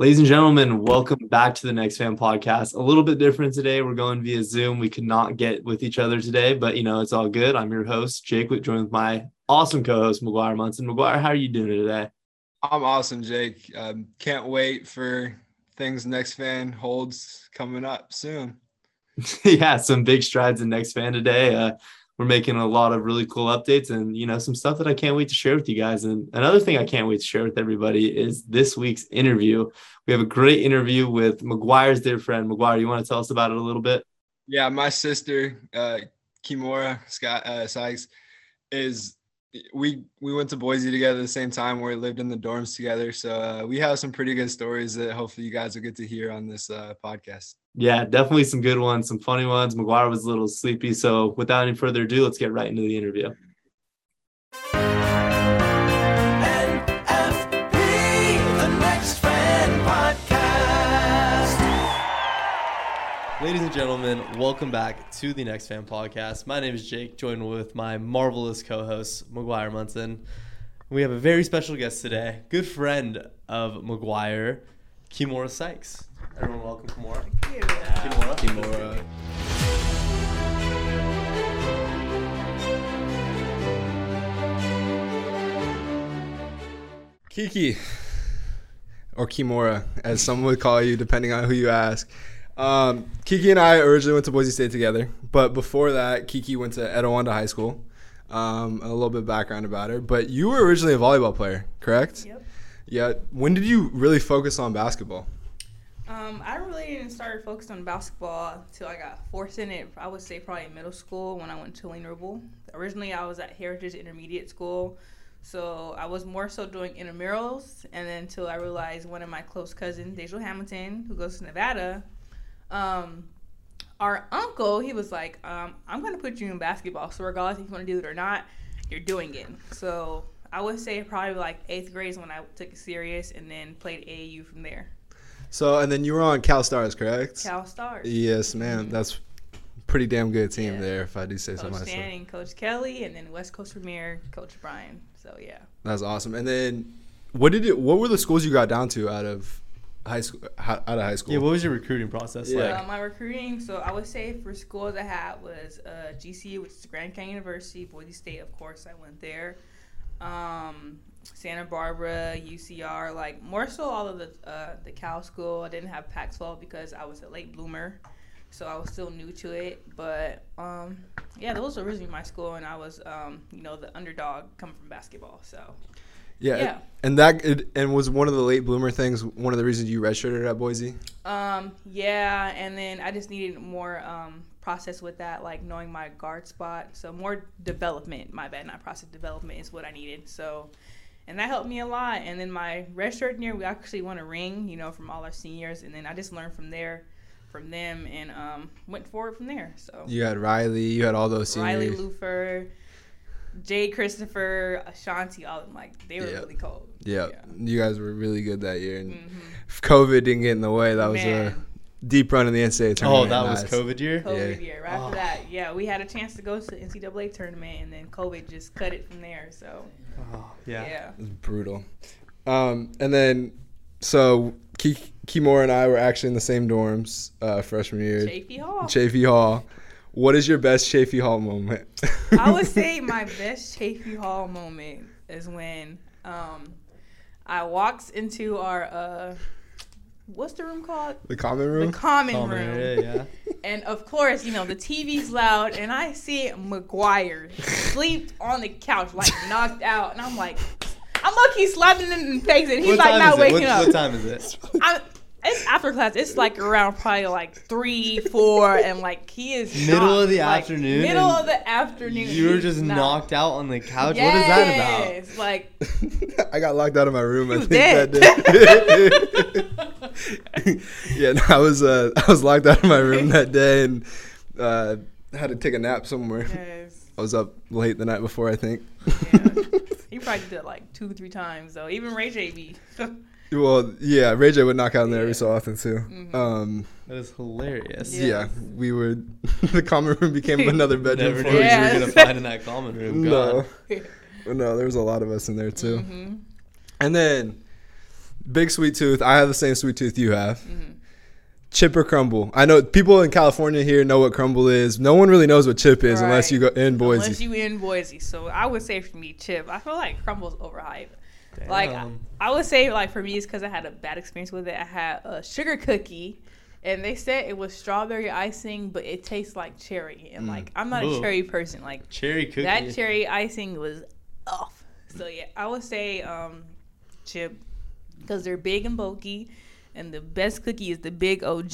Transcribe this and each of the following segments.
Ladies and gentlemen, welcome back to the Next Fan podcast. A little bit different today. We're going via Zoom. We could not get with each other today, but you know, it's all good. I'm your host, Jake, with joined with my awesome co-host, McGuire Munson. McGuire, how are you doing today? I'm awesome, Jake. Um, can't wait for things Next Fan holds coming up soon. yeah, some big strides in Next Fan today. Uh, we're making a lot of really cool updates and you know some stuff that I can't wait to share with you guys. And another thing I can't wait to share with everybody is this week's interview. We have a great interview with McGuire's dear friend. McGuire, you want to tell us about it a little bit? Yeah, my sister, uh, Kimora Scott uh, Sykes, is we we went to Boise together at the same time. Where we lived in the dorms together, so uh, we have some pretty good stories that hopefully you guys will get to hear on this uh, podcast. Yeah, definitely some good ones, some funny ones. McGuire was a little sleepy, so without any further ado, let's get right into the interview. Ladies and gentlemen, welcome back to the Next Fan Podcast. My name is Jake, joined with my marvelous co-host McGuire Munson. We have a very special guest today, good friend of McGuire, Kimora Sykes. Everyone, welcome Kimora. Thank you. Kimora. Kimora. Kiki, or Kimora, as some would call you, depending on who you ask. Um, Kiki and I originally went to Boise State together, but before that, Kiki went to Etiwanda High School. Um, a little bit background about her, but you were originally a volleyball player, correct? Yep. Yeah. When did you really focus on basketball? Um, I really didn't start focused on basketball until I got forced in it. I would say probably middle school when I went to Rubel. Originally, I was at Heritage Intermediate School, so I was more so doing intramurals, and then until I realized one of my close cousins, Deja Hamilton, who goes to Nevada, um, our uncle, he was like, um, I'm going to put you in basketball. So, regardless if you want to do it or not, you're doing it. So, I would say probably like eighth grade is when I took it serious and then played AAU from there. So, and then you were on Cal Stars, correct? Cal Stars. Yes, man. Mm-hmm. That's pretty damn good team yeah. there, if I do say Coach so myself. Stan Coach Kelly, and then West Coast Premier, Coach Brian. So, yeah. That's awesome. And then, what did it? What were the schools you got down to out of high school out of high school. Yeah, what was your recruiting process yeah. like? Uh, my recruiting, so I would say for schools I had was uh, GCU, which is Grand Canyon University, Boise State, of course, I went there. Um, Santa Barbara, UCR, like more so all of the uh, the Cal school. I didn't have Pac-12 because I was a late bloomer, so I was still new to it. But um, yeah, that was originally my school, and I was um, you know the underdog coming from basketball. So yeah. yeah. And that it, and was one of the late bloomer things one of the reasons you redshirted at Boise? Um, yeah, and then I just needed more um, process with that, like knowing my guard spot. So more development, my bad, not process development is what I needed. So and that helped me a lot. And then my redshirt year, we actually won a ring, you know, from all our seniors, and then I just learned from there from them and um, went forward from there. So you had Riley, you had all those seniors. Riley Lupfer, Jay Christopher, Ashanti, all of them like they were yep. really cold. Yep. Yeah, you guys were really good that year, and mm-hmm. if COVID didn't get in the way, that was a deep run in the NCAA tournament. Oh, that nice. was COVID year. COVID yeah. year. Right oh. after that, yeah, we had a chance to go to the NCAA tournament, and then COVID just cut it from there. So, oh, yeah, yeah, it was brutal. Um, and then so Kimora and I were actually in the same dorms uh, freshman year. Chaffee Hall. Chaffee Hall. What is your best Chaffee Hall moment? I would say my best Chaffee Hall moment is when um, I walked into our uh, what's the room called? The common room. The common, common room. Area, yeah. and of course, you know the TV's loud, and I see McGuire sleep on the couch, like knocked out, and I'm like, I'm lucky he's slapping him in the face, and he's what like not waking what, up. What time is it? I'm, it's after class. It's like around probably like three, four, and like he is middle shocked. of the like, afternoon. Middle of the afternoon. You were just not. knocked out on the couch. Yes, what is that about? Like I got locked out of my room. I think dead. that day. yeah, no, I was uh, I was locked out of my room that day and uh, had to take a nap somewhere. Yes. I was up late the night before. I think. Yeah. He probably did it like two, three times though. Even Ray JB. Well, yeah, Ray J would knock out in there every so often too. Mm-hmm. Um, that is hilarious. Yeah, yeah we would. the common room became another bedroom. Never knew yes. you were gonna find in that common room. God. No, no, there was a lot of us in there too. Mm-hmm. And then, Big sweet tooth. I have the same sweet tooth you have. Mm-hmm. Chip or crumble? I know people in California here know what crumble is. No one really knows what chip is unless you go in Boise. Unless you in Boise. So I would say for me, chip. I feel like crumble's overhyped. Like I, I would say, like for me, it's because I had a bad experience with it. I had a sugar cookie, and they said it was strawberry icing, but it tastes like cherry. And like I'm not Ooh. a cherry person. Like cherry cookie. that cherry icing was off. So yeah, I would say um, chip because they're big and bulky, and the best cookie is the big OG,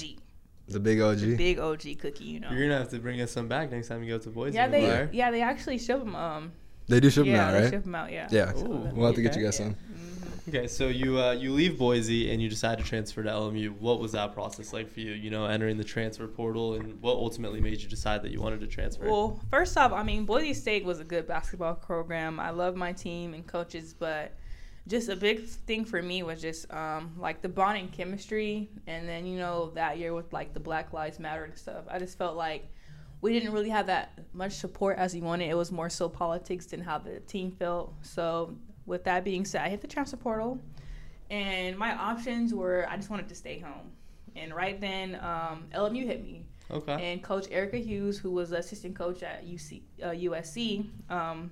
the big OG. the big OG cookie. You know. You're gonna have to bring us some back next time you go to Boise. Yeah, they yeah they actually ship them. Um, They do ship them yeah, out, they right? ship them out. Yeah. Yeah. Ooh, we'll have to get you guys Yeah. some. Okay, so you uh, you leave Boise and you decide to transfer to LMU. What was that process like for you? You know, entering the transfer portal, and what ultimately made you decide that you wanted to transfer? Well, first off, I mean Boise State was a good basketball program. I love my team and coaches, but just a big thing for me was just um, like the bonding chemistry, and then you know that year with like the Black Lives Matter and stuff. I just felt like we didn't really have that much support as we wanted. It was more so politics than how the team felt. So with that being said, I hit the transfer portal, and my options were I just wanted to stay home. And right then, um, LMU hit me okay. and Coach Aarika Hughes, who was assistant coach at UC, uh, USC, um,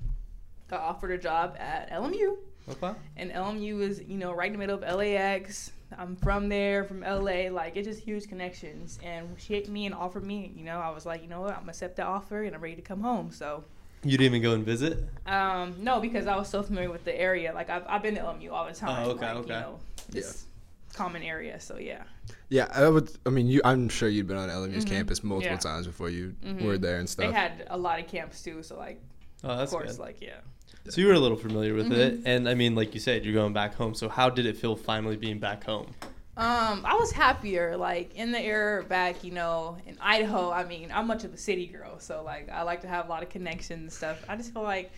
got offered a job at LMU. Okay. And LMU is, you know, right in the middle of LAX. I'm from there, from LA. Like, it's just huge connections. And she hit me and offered me, you know, I was like, you know what, I'm going to accept the offer and I'm ready to come home. So, You didn't even go and visit. um, no, because I was so familiar with the area. Like, I've, I've been to LMU all the time. Oh, okay, like, okay. You know, this common area. So, yeah. Yeah, I would. I mean, you. I'm sure you'd been on LMU's Mhm. campus multiple Yeah. times before you Mhm. were there and stuff. They had a lot of camps, too. So, like, Oh, that's of course, good. like, yeah. So you were a little familiar with Mhm. it, and I mean, like you said, you're going back home. So how did it feel finally being back home? Um, I was happier, like in the air back, you know, in Idaho. I mean, I'm much of a city girl, so like I like to have a lot of connections and stuff. I just feel like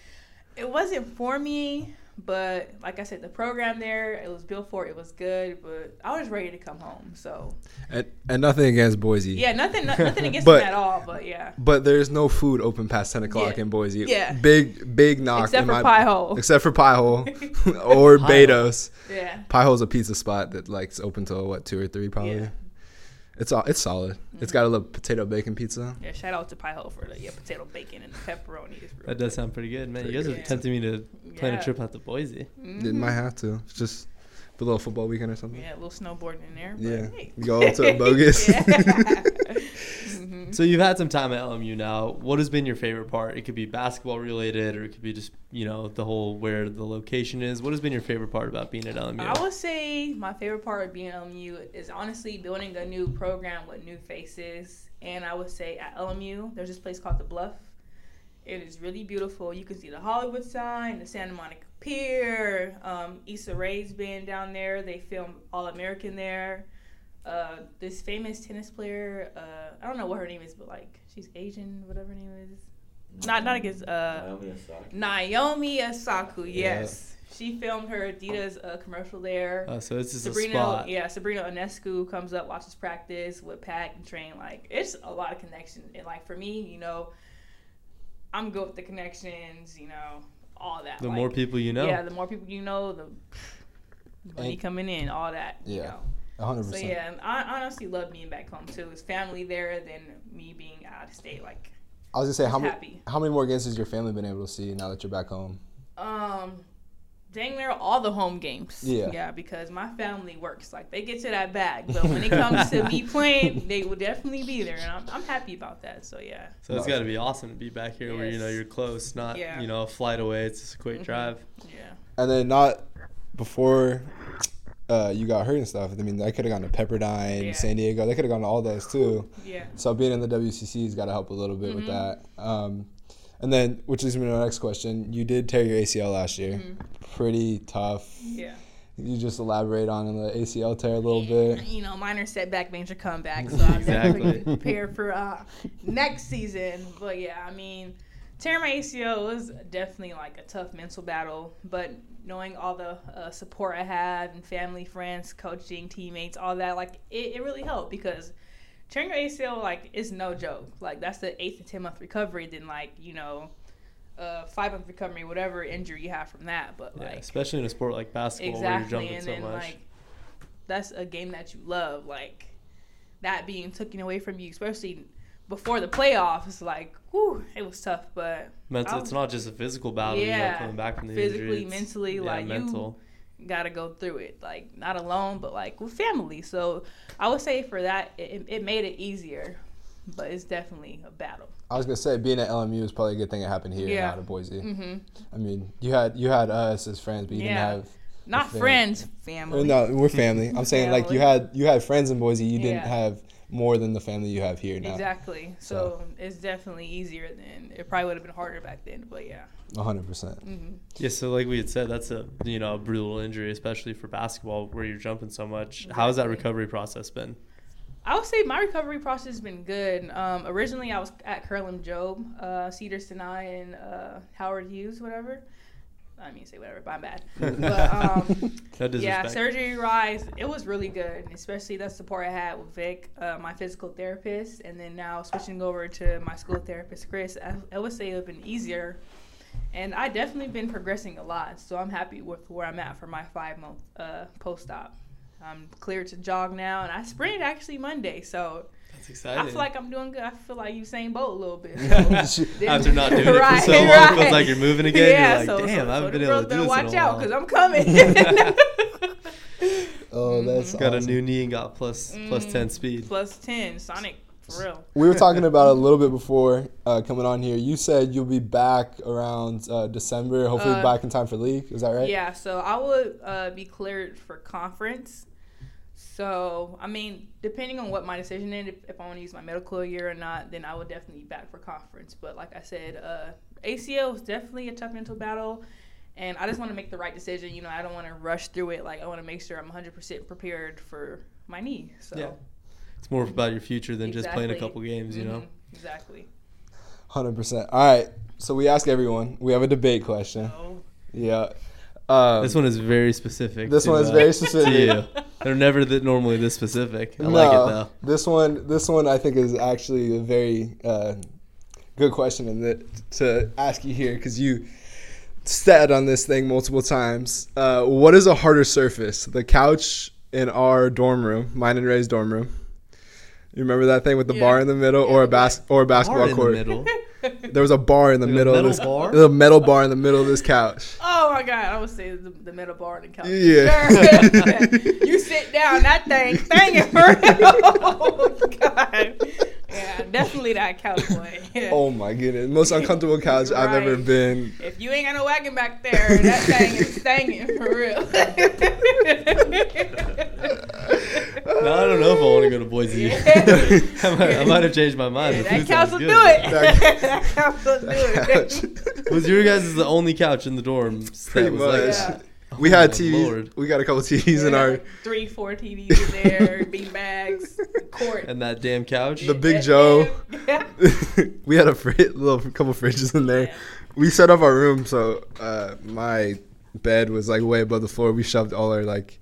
it wasn't for me, but like I said, the program there, it was built for, it it was good, but I was ready to come home. So and, and nothing against Boise. yeah, nothing, no- nothing against But- them at all, but yeah, But there's no food open past ten o'clock Yeah. in Boise. Yeah. Big big knock. except for my, Pie Hole. Except for Pie Hole or Pie Hole. Betos. yeah, Pie Hole's a pizza spot that like's open till what two or three probably. Yeah. It's all it's solid. It's got a little potato bacon pizza. yeah. Shout out to Pie Hole for the yeah potato bacon and the pepperoni. That does sound pretty good, man. You guys Pretty are good. tempting me to plan Yeah. a trip out to Boise. Mhm. It might have to. It's just a little football weekend or something. Yeah, a little snowboarding in there. But Yeah. Hey. Go up to a bogus. Yeah. Mhm. So you've had some time at LMU now. What has been your favorite part? It could be basketball related, or it could be just you know the whole where the location is. What has been your favorite part about being at LMU? I would say my favorite part of being at LMU is honestly building a new program with new faces. And I would say at LMU, there's this place called The Bluff. It is really beautiful. You can see the Hollywood sign, the Santa Monica Pier. Um, Issa Rae's been down there. They filmed All American there. Uh, this famous tennis player, uh, I don't know what her name is, but like she's Asian, whatever her name is. Not not against uh, Naomi Osaka. Naomi Osaka, Yeah. yes. She filmed her Adidas uh, commercial there. Uh, so this is a Sabrina, spot. yeah, Sabrina Ionescu comes up, watches practice with Pat and train. Like it's a lot of connection. and like for me, you know, I'm good with the connections. You know, all that. The like, more people you know. yeah, the more people you know, the money And- coming in, all that. You Yeah. know? hundred So yeah, and I honestly love being back home too. It's family there than me being out of state. Like I was gonna say how many happy. how many more games has your family been able to see now that you're back home? Um, dang near all the home games. Yeah. Yeah, because my family works. Like they get to that bag, but when it comes to me playing, they will definitely be there, and I'm, I'm happy about that. So yeah. So it's got to be awesome to be back here where you know you're close, not Yeah. you know a flight away. It's just a quick Mhm. drive. Yeah. And then not before uh, you got hurt and stuff. I mean, I could have gone to Pepperdine, Yeah. San Diego. They could have gone to all those too. Yeah. So being in the WCC's got to help a little bit with Mhm. that. Um, and then, which leads me to the next question. You did tear your ACL last year. Mhm. Pretty tough. Yeah. You just elaborate on the ACL tear a little bit. You know, minor setback, major comeback. So I'm Exactly. definitely prepared for uh, next season. But yeah, I mean, tearing my ACL was definitely like a tough mental battle. But knowing all the uh, support I had and family, friends, coaching, teammates, all that, like it, it really helped because tearing your ACL like is no joke. Like that's the eight to ten month recovery. Then like you know. Uh, five month recovery, whatever injury you have from that, but Yeah, like especially in a sport like basketball where you're exactly jumping and so then much. like that's a game that you love. Like that being taken away from you, especially before the playoffs, like, whew, it was tough. But Mental, it's not just a physical battle. you know, Yeah, coming back from the physically, injury. Mentally, yeah, like, you- mental. Gotta go through it like not alone but like with family so i would say for that it, it made it easier but it's definitely a battle I was gonna say being at LMU is probably a good thing that happened here, Yeah. not at Boise. hmm I mean, you had you had us as friends, but you Yeah. didn't have. not friends family No, we're family. I'm saying like you had you had friends in Boise. You didn't Yeah. have more than the family you have here now. exactly so, it's definitely easier than it probably would have been harder back then but yeah 100. percent hmm Yeah, so like we had said, that's a you know a brutal injury, especially for basketball where you're jumping so much. How has that recovery process been? I would say my recovery process has been good. Um, originally, I was at Kerlan-Jobe, uh, Cedar Sinai, and uh, Howard Hughes, whatever. I mean, say whatever, but I'm bad. But um, yeah, surgery rise, it was really good, especially the support I had with Vic, uh, my physical therapist, and then now switching over to my school therapist, Chris. I, I would say it would have been easier. And I definitely been progressing a lot, so I'm happy with where I'm at for my five month uh, post op. I'm cleared to jog now, and I sprinted actually Monday, so That's I feel like I'm doing good. I feel like Usain Bolt a little bit. After not doing it for so long, it feels like you're moving again. Yeah, you're like, so, damn, so, I haven't so been the able girls to do better this watch in a out because I'm coming. Oh, that's Mm-hmm. Got a new knee and got plus plus Mm. ten speed. Plus ten, Sonic for real. We were talking about a little bit before uh, coming on here. You said you'll be back around uh, December, hopefully Uh, back in time for league. Is that right? Yeah, so I would uh, be cleared for conference. So I mean, depending on what my decision is, if, if I want to use my medical year or not, then I would definitely be back for conference. But like I said, uh, ACL is definitely a tough mental battle. And I just want to make the right decision. You know, I don't want to rush through it. Like I want to make sure I'm 100% prepared for my knee. So Yeah. It's more about your future than just playing a couple games, you know. Mhm, Exactly. Hundred percent. All right. So we ask everyone. We have a debate question. So, Yeah. Um, This one is very specific. This to, one is uh, very to specific. you. They're never that normally this specific. I like it though. This one, this one, I think is actually a very uh, good question, and that to ask you here because you sat on this thing multiple times. Uh, what is a harder surface, the couch in our dorm room, mine and Ray's dorm room? You remember that thing with the Yeah. bar in the middle, or a Yeah. bas- or a basketball Bar in court? the middle. There was a bar in the Like middle of this. bar? a metal bar in the middle of this couch. Oh my god, I would say the, the middle bar in the couch. Yeah. Sure. you sit down, that thing banging for real. Oh god. Yeah, definitely that couch. Yeah. Oh my goodness, most uncomfortable couch I've ever been. If you ain't got no wagon back there, that thing is stanging for real. No, I don't know if I want to go to Boise. Yeah. I, might, I might have changed my mind. The that food couch will good. do it. That- that couch will do it. Was your guys the only couch in the dorm? that Pretty was like- much. Yeah. We had Oh, TVs. Lord. We got a couple TVs in our three, four TVs in there, bean bags, court. And that damn couch. The Big Joe. Yeah. we had a fri- little couple fridges in there. Yeah. We set up our room so uh, my bed was like way above the floor. We shoved all our like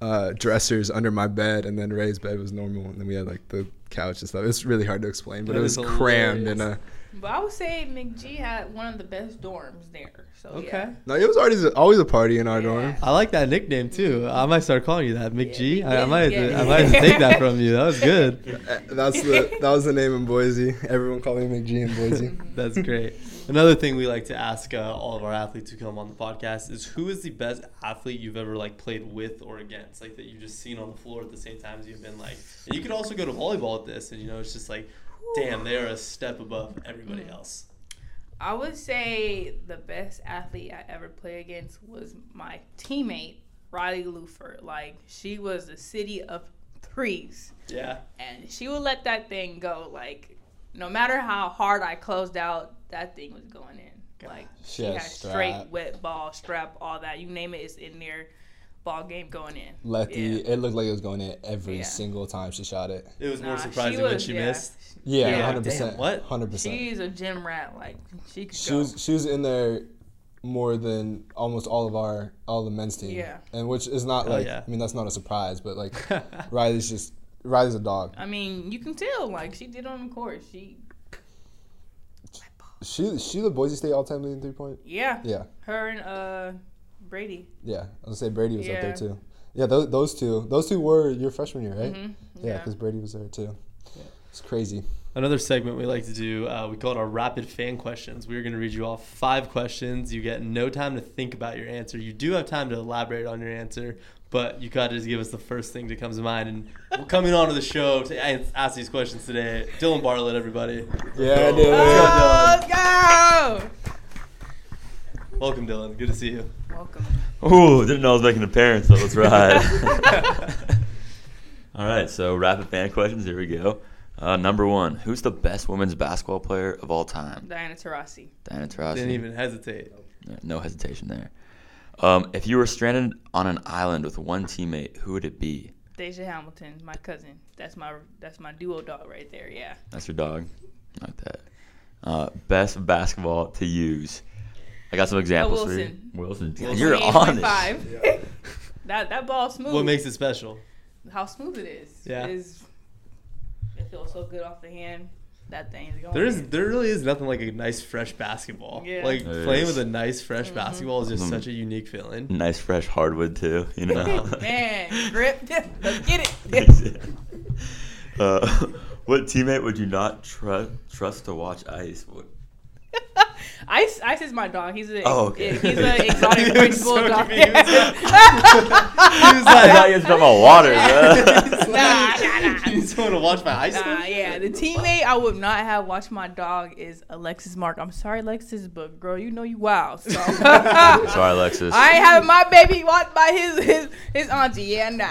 uh, dressers under my bed, and then Ray's bed was normal, and then we had like the couch and stuff. It's really hard to explain, but That it was is crammed in hilarious. a. But I would say McG had one of the best dorms there. So Okay. yeah. No, it was always always a party in our dorm. I like that nickname too. I might start calling you that, Mick G. Yeah, I, I might, have to, yeah. I might take that from you. That was good. Uh, That's the that was the name in Boise. Everyone called me McG in Boise. That's great. Another thing we like to ask uh, all of our athletes who come on the podcast is who is the best athlete you've ever like played with or against, like that you've just seen on the floor at the same time as you've been like. And you could also go to volleyball with this, and you know it's just like, damn, they are a step above everybody mm. else. I would say the best athlete I ever played against was my teammate Riley Lupfer. Like she was the city of threes, Yeah. and she would let that thing go. Like no matter how hard I closed out, that thing was going in. Like She she had had strap. straight wet ball, strap, all that. You name it, it's in there. Ball game going in. Lefty, Yeah. it looked like it was going in every Yeah. single time she shot it. It was more Nah, she surprising when she yeah. missed. Yeah, Yeah. hundred percent. What? Hundred percent. She's a gym rat. Like she could She go. was she was in there more than almost all of our all the men's team. Yeah. and which is not like yeah. I mean that's not a surprise, but like Riley's just Riley's a dog. I mean, you can tell. Like she did on the court. She, She she the Boise State all time leading three point. yeah, Yeah, her and uh Brady. yeah. I was gonna say Brady was up there too. Yeah, those, those two. Those two were your freshman year, right? Mhm. Yeah, because Brady was there too. It's crazy. Another segment we like to do, uh, we call it our rapid fan questions. We're going to read you off five questions. You get no time to think about your answer. You do have time to elaborate on your answer, but you got to just give us the first thing that comes to mind. And we're coming on to the show to ask these questions today. Dylan Bartlett, everybody. Yeah, Let's dude. go, Oh, let's go! Welcome, Dylan. Good to see you. Welcome. Ooh, didn't know I was making an appearance, so let's ride. All right, so rapid fan questions. Here we go. Uh, number one, who's the best women's basketball player of all time? Diana Taurasi. Diana Taurasi. Didn't even hesitate. Yeah, No hesitation there. Um, if you were stranded on an island with one teammate, who would it be? Deja Hamilton, my cousin. That's my that's my duo dog right there. Yeah. That's your dog. Like that. Uh, best basketball to use. I got some examples for you. Wilson. Wilson. Wilson. You're on it. 28.5. that that ball smooth. What makes it special? how smooth it is? Yeah. It, is, it feels so good off the hand. That thing is going. There is in. there really is nothing like a nice fresh basketball. Yeah. Like There playing is. with a nice fresh basketball is just Mhm. such a unique feeling. Nice fresh hardwood too. You know. Man, grip. Let's get it. uh, what teammate would you not trust trust to watch ice? What, Ice, Ice is my dog. He's a Oh, okay. he's an exotic He French was so bulldog. confused. He was I thought like, you was talking about water, bro. nah, nah. you just want to watch my ice? Nah, yeah. The teammate I would not have watched my dog is Alexis Mark. I'm sorry, Alexis, but girl, you know you wild. So Sorry, Alexis. I ain't having my baby watched by his his his auntie. Yeah, nah.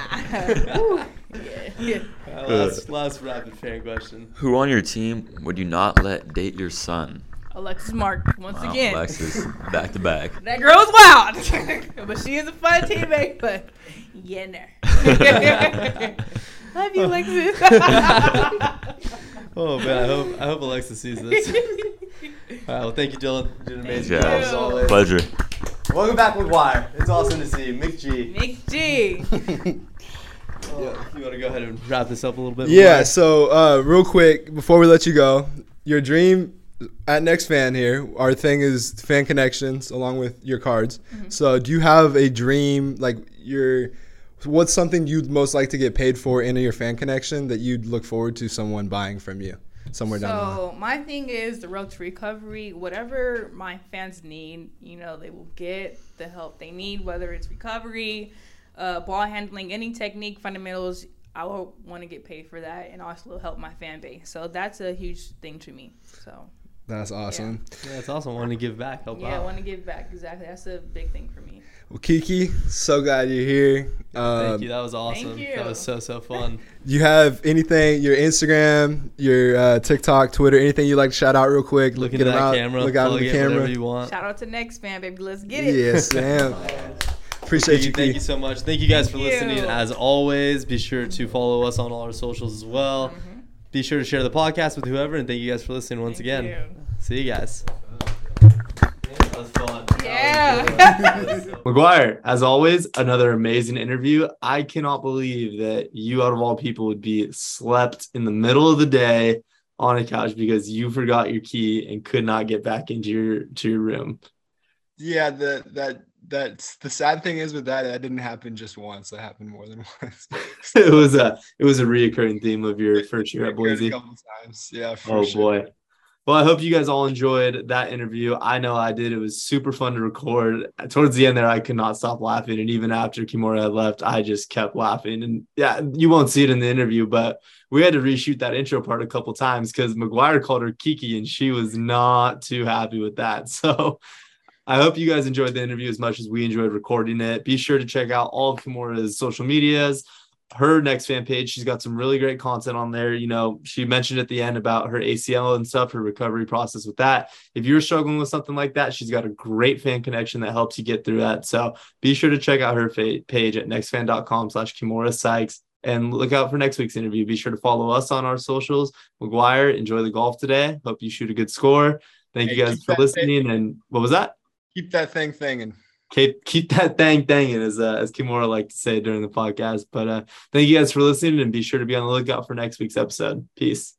Yeah, yeah. Uh, last, last rapid fan question. Who on your team would you not let date your son? Alexis Mark once Wow, again. Alexis, back to back. That girl's wild, but she is a fun teammate. But yeah, nah. Love you, Alexis. Oh man, I hope I hope Alexa sees this. All right, well, thank you, Dylan. You did an amazing Good job job. as always. Pleasure. Welcome back, McGuire. It's awesome to see you, Mick G. Nick G. Oh, you want to go ahead and wrap this up a little bit? Yeah, McGuire? so uh, real quick before we let you go, your dream at Next Fan here, our thing is fan connections along with your cards. So, do you have a dream like your what's something you'd most like to get paid for in your fan connection that you'd look forward to someone buying from you somewhere down the line? So my thing is the road to recovery. Whatever my fans need, you know, they will get the help they need, whether it's recovery, uh, ball handling, any technique, fundamentals. I will want to get paid for that, and also help my fan base. So that's a huge thing to me. So That's awesome. yeah, it's awesome. Want to give back, help yeah, I want to give back. Exactly, that's a big thing for me. Well, Kiki, so glad you're here. Um, Thank you. That was awesome. you. That was so so fun. You have anything, your Instagram, your uh, TikTok, Twitter, anything you'd like to shout out real quick? Look at into that out, camera. Look out plug in the camera. you want. Shout out to next fan, baby. Let's get it. Yes, Sam. Appreciate Thank you, you, thank you so much. Thank you guys for Thank listening. As always, be sure to follow us on all our socials as well. Mm-hmm. Be sure to share the podcast with whoever, and thank you guys for listening once Thank again. you. See you guys. That was fun. Yeah. McGuire, as always, another amazing interview. I cannot believe that you, out of all people, would be slept in the middle of the day on a couch because you forgot your key and could not get back into your to your room. Yeah, the, that that's the sad thing is with that that didn't happen just once. That happened more than once. it was a it was a reoccurring theme of your first year at A Boise. couple times. Yeah. For Oh sure. boy. Well, I hope you guys all enjoyed that interview. I know I did. It was super fun to record. Towards the end there, I could not stop laughing. And even after Kimora had left, I just kept laughing. And yeah, you won't see it in the interview, but we had to reshoot that intro part a couple times because McGuire called her Kiki and she was not too happy with that. So I hope you guys enjoyed the interview as much as we enjoyed recording it. Be sure to check out all of Kimora's social medias her next fan page. She's got some really great content on there. You know, she mentioned at the end about her ACL and stuff, her recovery process with that. If you're struggling with something like that, she's got a great fan connection that helps you get through that. So be sure to check out her fa- page at nextfan.com slash Kimora Sykes and look out for next week's interview. Be sure to follow us on our socials. McGuire, enjoy the golf today. Hope you shoot a good score. Thank Hey, you guys for listening. And what was that? Keep that thing thinging. keep keep that thing thinging, as uh, as Kimora liked to say during the podcast. But uh, thank you guys for listening and be sure to be on the lookout for next week's episode. Peace.